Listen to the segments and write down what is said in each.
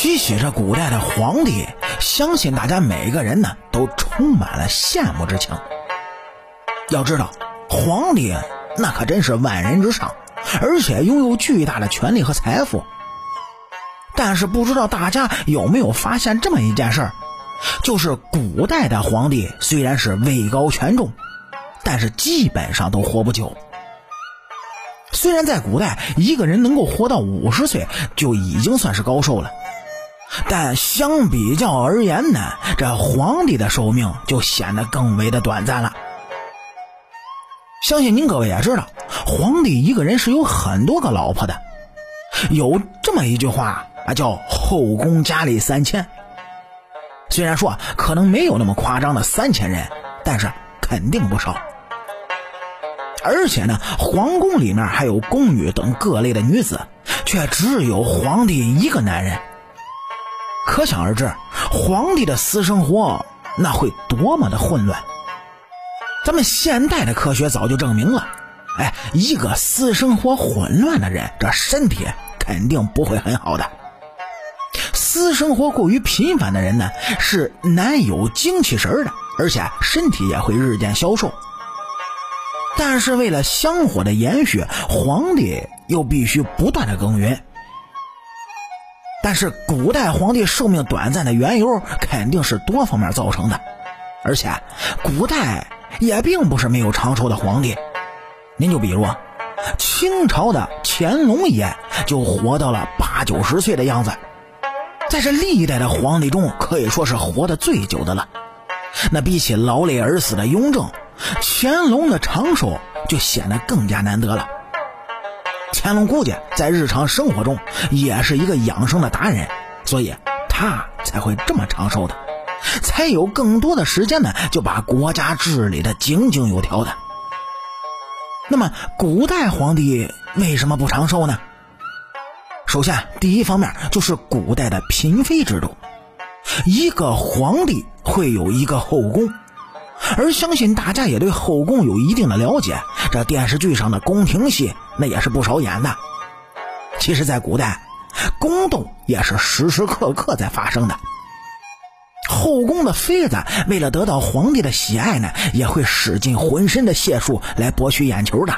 提起这古代的皇帝，相信大家每个人呢都充满了羡慕之情。要知道，皇帝那可真是万人之上，而且拥有巨大的权力和财富。但是不知道大家有没有发现这么一件事儿，就是古代的皇帝虽然是位高权重，但是基本上都活不久。虽然在古代一个人能够活到五十岁就已经算是高寿了，但相比较而言呢，这皇帝的寿命就显得更为的短暂了。相信您各位也知道，皇帝一个人是有很多个老婆的，有这么一句话啊，叫“后宫佳丽三千”。虽然说可能没有那么夸张的三千人，但是肯定不少。而且呢，皇宫里面还有宫女等各类的女子，却只有皇帝一个男人。可想而知，皇帝的私生活那会多么的混乱。咱们现代的科学早就证明了，哎，一个私生活混乱的人，这身体肯定不会很好的。私生活过于频繁的人呢，是难有精气神的，而且身体也会日渐消瘦。但是为了香火的延续，皇帝又必须不断的耕耘。但是古代皇帝寿命短暂的缘由肯定是多方面造成的，而且古代。也并不是没有长寿的皇帝，您就比如清朝的乾隆爷就活到了八九十岁的样子，在这历代的皇帝中可以说是活得最久的了。那比起劳累而死的雍正，乾隆的长寿就显得更加难得了。乾隆估计在日常生活中也是一个养生的达人，所以他才会这么长寿的。才有更多的时间呢，就把国家治理的井井有条的。那么，古代皇帝为什么不长寿呢？首先，第一方面就是古代的嫔妃制度，一个皇帝会有一个后宫，而相信大家也对后宫有一定的了解。这电视剧上的宫廷戏那也是不少演的。其实，在古代，宫斗也是时时刻刻在发生的。后宫的妃子为了得到皇帝的喜爱呢，也会使尽浑身的解数来博取眼球的。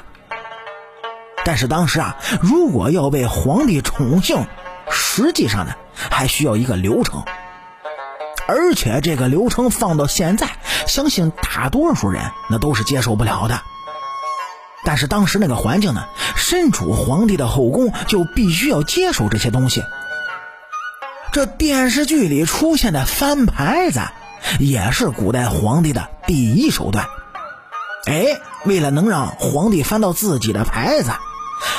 但是当时啊，如果要被皇帝宠幸，实际上呢还需要一个流程，而且这个流程放到现在，相信大多数人那都是接受不了的。但是当时那个环境呢，身处皇帝的后宫就必须要接受这些东西。这电视剧里出现的翻牌子，也是古代皇帝的第一手段。哎，为了能让皇帝翻到自己的牌子，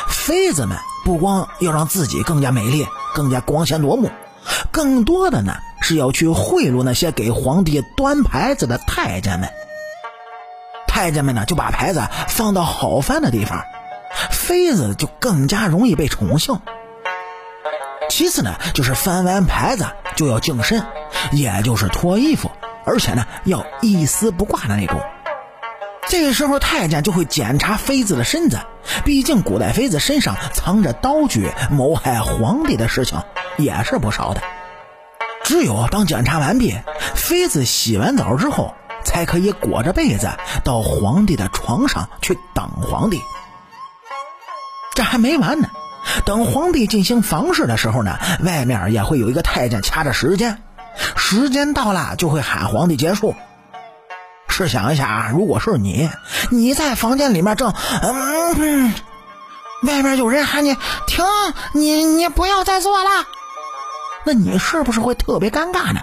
妃子们不光要让自己更加美丽、更加光鲜夺目，更多的呢是要去贿赂那些给皇帝端牌子的太监们。太监们呢就把牌子放到好翻的地方，妃子就更加容易被宠幸。其次呢，就是翻完牌子就要净身，也就是脱衣服，而且呢要一丝不挂的那种。这个时候太监就会检查妃子的身子，毕竟古代妃子身上藏着刀具，谋害皇帝的事情也是不少的。只有当检查完毕，妃子洗完澡之后，才可以裹着被子到皇帝的床上去等皇帝。这还没完呢。等皇帝进行房事的时候呢，外面也会有一个太监掐着时间，时间到了就会喊皇帝结束。试想一下啊，如果是你，你在房间里面正嗯，外面有人喊你停，你你不要再做了，那你是不是会特别尴尬呢？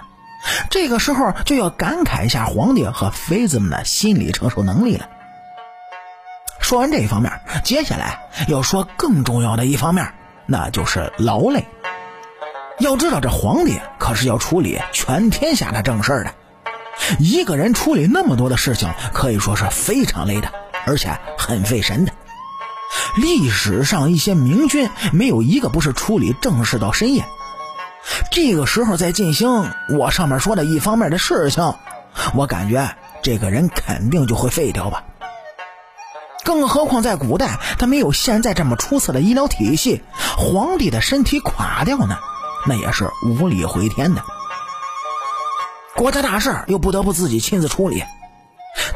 这个时候就要感慨一下皇帝和妃子们的心理承受能力了。说完这一方面，接下来要说更重要的一方面，那就是劳累。要知道，这皇帝可是要处理全天下的正事的，一个人处理那么多的事情，可以说是非常累的，而且很费神的。历史上一些明君，没有一个不是处理正事到深夜。这个时候再进行我上面说的一方面的事情，我感觉这个人肯定就会废掉吧。更何况在古代，他没有现在这么出色的医疗体系，皇帝的身体垮掉呢，那也是无力回天的。国家大事又不得不自己亲自处理，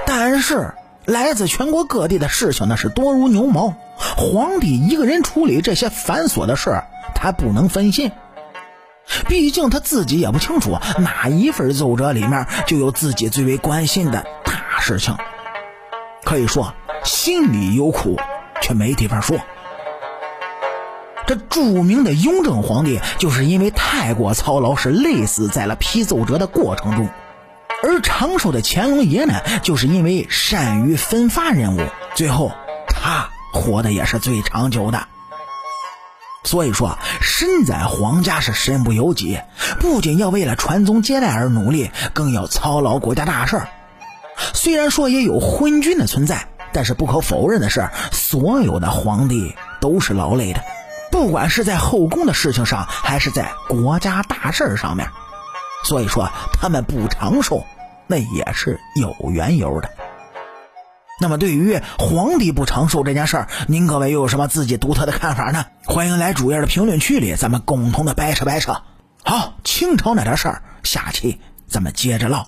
但是来自全国各地的事情那是多如牛毛，皇帝一个人处理这些繁琐的事，他不能分心。毕竟他自己也不清楚哪一份奏折里面就有自己最为关心的大事情，可以说心里有苦，却没地方说。这著名的雍正皇帝就是因为太过操劳，是累死在了批奏折的过程中；而长寿的乾隆爷呢，就是因为善于分发任务，最后他活的也是最长久的。所以说，身在皇家是身不由己，不仅要为了传宗接代而努力，更要操劳国家大事儿。虽然说也有昏君的存在，但是不可否认的是，所有的皇帝都是劳累的。不管是在后宫的事情上，还是在国家大事儿上面，所以说他们不长寿，那也是有缘由的。那么，对于皇帝不长寿这件事儿，您各位又有什么自己独特的看法呢？欢迎来主页的评论区里，咱们共同的掰扯掰扯。好，清朝那点事儿，下期咱们接着唠。